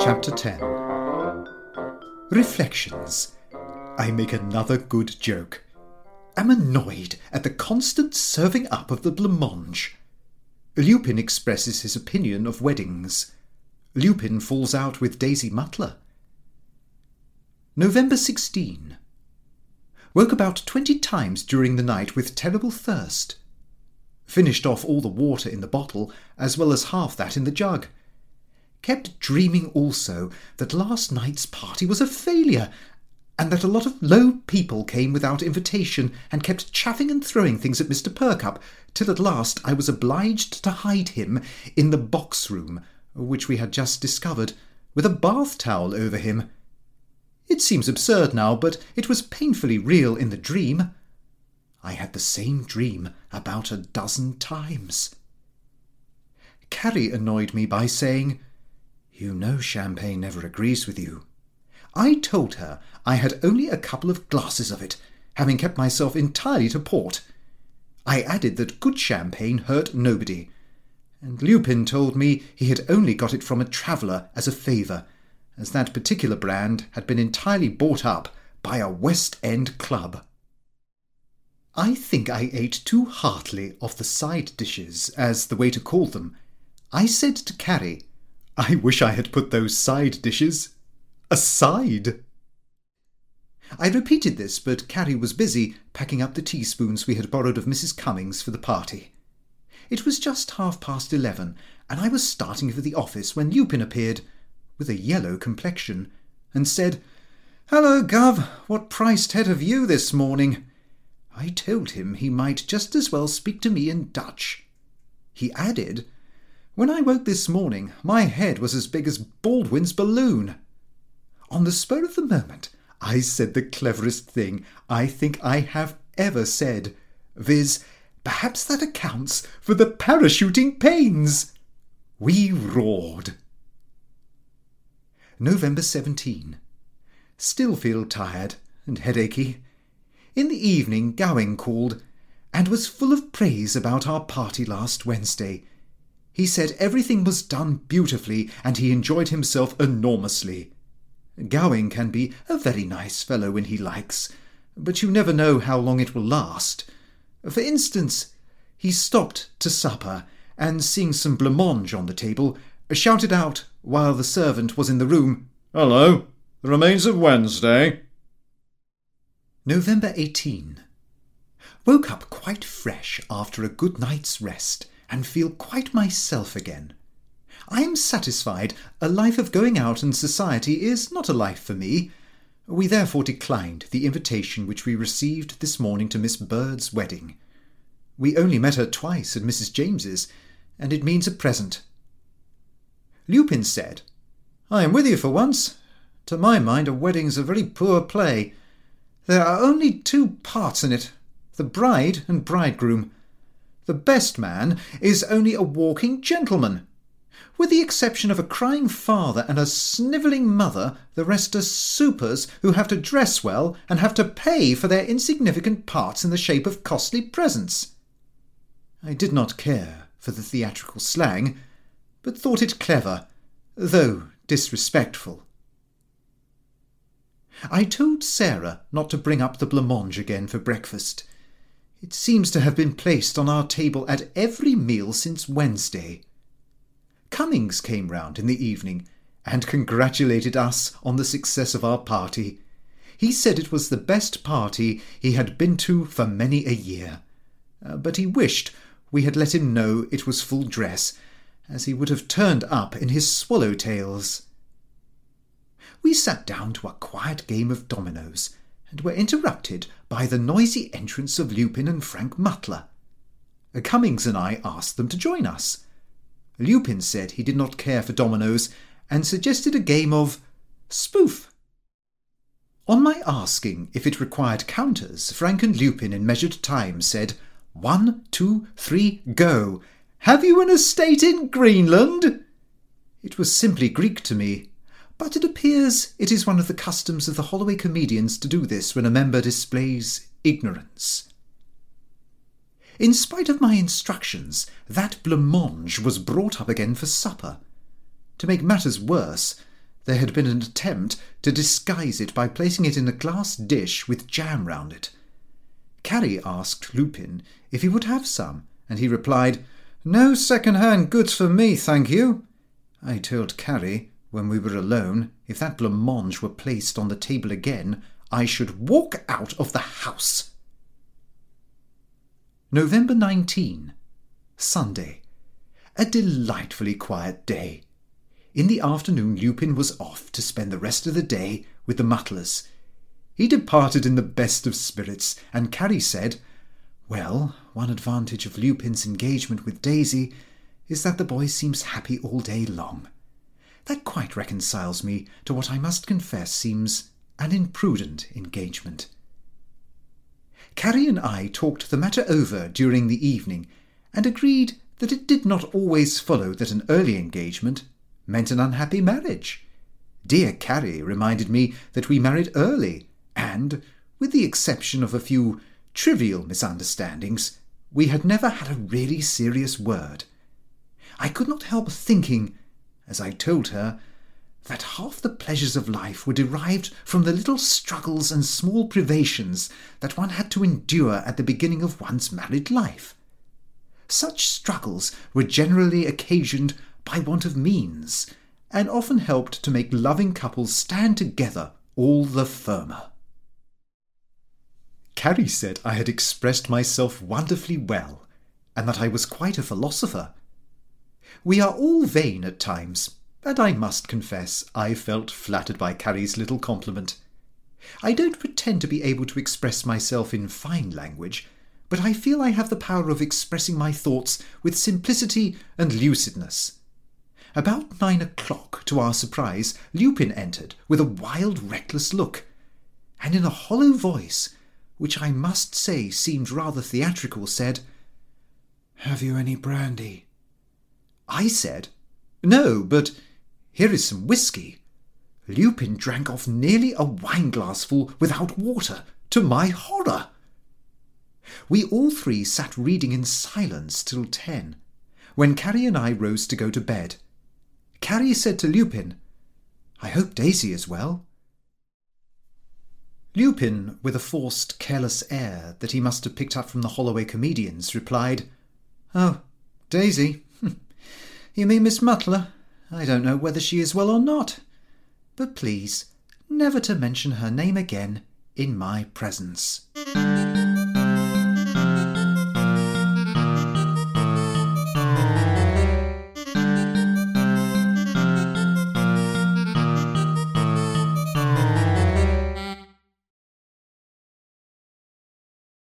Chapter 10 Reflections. I make another good joke. Am annoyed at the constant serving up of the blancmange. Lupin expresses his opinion of weddings. Lupin falls out with Daisy Mutlar. November 16. Woke about twenty times during the night with terrible thirst. Finished off all the water in the bottle, as well as half that in the jug kept dreaming also that last night's party was a failure, and that a lot of low people came without invitation and kept chaffing and throwing things at Mr. Perkupp, till at last I was obliged to hide him in the box room, which we had just discovered, with a bath towel over him. It seems absurd now, but it was painfully real in the dream. I had the same dream about a dozen times. Carrie annoyed me by saying, you know champagne never agrees with you. I told her I had only a couple of glasses of it, having kept myself entirely to port. I added that good champagne hurt nobody, and Lupin told me he had only got it from a traveller as a favour, as that particular brand had been entirely bought up by a West End club. I think I ate too heartily of the side dishes, as the waiter called them. I said to Carrie I wish I had put those side dishes aside. I repeated this, but Carrie was busy packing up the teaspoons we had borrowed of Mrs. Cummings for the party. It was just half past eleven, and I was starting for the office when Lupin appeared, with a yellow complexion, and said, Hello, Gov, what priced head have you this morning? I told him he might just as well speak to me in Dutch. He added when I woke this morning, my head was as big as Baldwin's balloon. On the spur of the moment, I said the cleverest thing I think I have ever said, viz., perhaps that accounts for the parachuting pains. We roared. November 17. Still feel tired and headachy. In the evening, Gowing called and was full of praise about our party last Wednesday he said everything was done beautifully and he enjoyed himself enormously. Gowing can be a very nice fellow when he likes, but you never know how long it will last. For instance, he stopped to supper and, seeing some blancmange on the table, shouted out while the servant was in the room, Hello, the remains of Wednesday. November 18. Woke up quite fresh after a good night's rest and feel quite myself again. I am satisfied a life of going out and society is not a life for me. We therefore declined the invitation which we received this morning to Miss Bird's wedding. We only met her twice at Mrs. James's, and it means a present. Lupin said, I am with you for once. To my mind, a wedding's a very poor play. There are only two parts in it the bride and bridegroom. The best man is only a walking gentleman. With the exception of a crying father and a snivelling mother, the rest are supers who have to dress well and have to pay for their insignificant parts in the shape of costly presents. I did not care for the theatrical slang, but thought it clever, though disrespectful. I told Sarah not to bring up the blancmange again for breakfast. It seems to have been placed on our table at every meal since Wednesday. Cummings came round in the evening and congratulated us on the success of our party. He said it was the best party he had been to for many a year, uh, but he wished we had let him know it was full dress, as he would have turned up in his swallow tails. We sat down to a quiet game of dominoes, and were interrupted by the noisy entrance of Lupin and Frank Mutlar. Cummings and I asked them to join us. Lupin said he did not care for dominoes and suggested a game of spoof. On my asking if it required counters, Frank and Lupin in measured time said, One, two, three, go. Have you an estate in Greenland? It was simply Greek to me, but it appears it is one of the customs of the Holloway comedians to do this when a member displays ignorance. In spite of my instructions, that blancmange was brought up again for supper. To make matters worse, there had been an attempt to disguise it by placing it in a glass dish with jam round it. Carrie asked Lupin if he would have some, and he replied, No second-hand goods for me, thank you. I told Carrie, when we were alone, if that blancmange were placed on the table again, I should walk out of the house. November 19. Sunday. A delightfully quiet day. In the afternoon, Lupin was off to spend the rest of the day with the Mutlars. He departed in the best of spirits, and Carrie said, Well, one advantage of Lupin's engagement with Daisy is that the boy seems happy all day long. That quite reconciles me to what I must confess seems an imprudent engagement. Carrie and I talked the matter over during the evening and agreed that it did not always follow that an early engagement meant an unhappy marriage. Dear Carrie reminded me that we married early, and, with the exception of a few trivial misunderstandings, we had never had a really serious word. I could not help thinking, as I told her, that half the pleasures of life were derived from the little struggles and small privations that one had to endure at the beginning of one's married life. Such struggles were generally occasioned by want of means, and often helped to make loving couples stand together all the firmer. Carrie said I had expressed myself wonderfully well, and that I was quite a philosopher. We are all vain at times, and I must confess I felt flattered by Carrie's little compliment. I don't pretend to be able to express myself in fine language, but I feel I have the power of expressing my thoughts with simplicity and lucidness. About nine o'clock, to our surprise, Lupin entered with a wild, reckless look, and in a hollow voice, which I must say seemed rather theatrical, said, Have you any brandy? I said, No, but here is some whisky. Lupin drank off nearly a wineglassful without water, to my horror. We all three sat reading in silence till ten, when Carrie and I rose to go to bed. Carrie said to Lupin, I hope Daisy is well. Lupin, with a forced, careless air that he must have picked up from the Holloway comedians, replied, Oh, Daisy? Hmm, you mean Miss Mutlar? I don't know whether she is well or not. But please, never to mention her name again in my presence.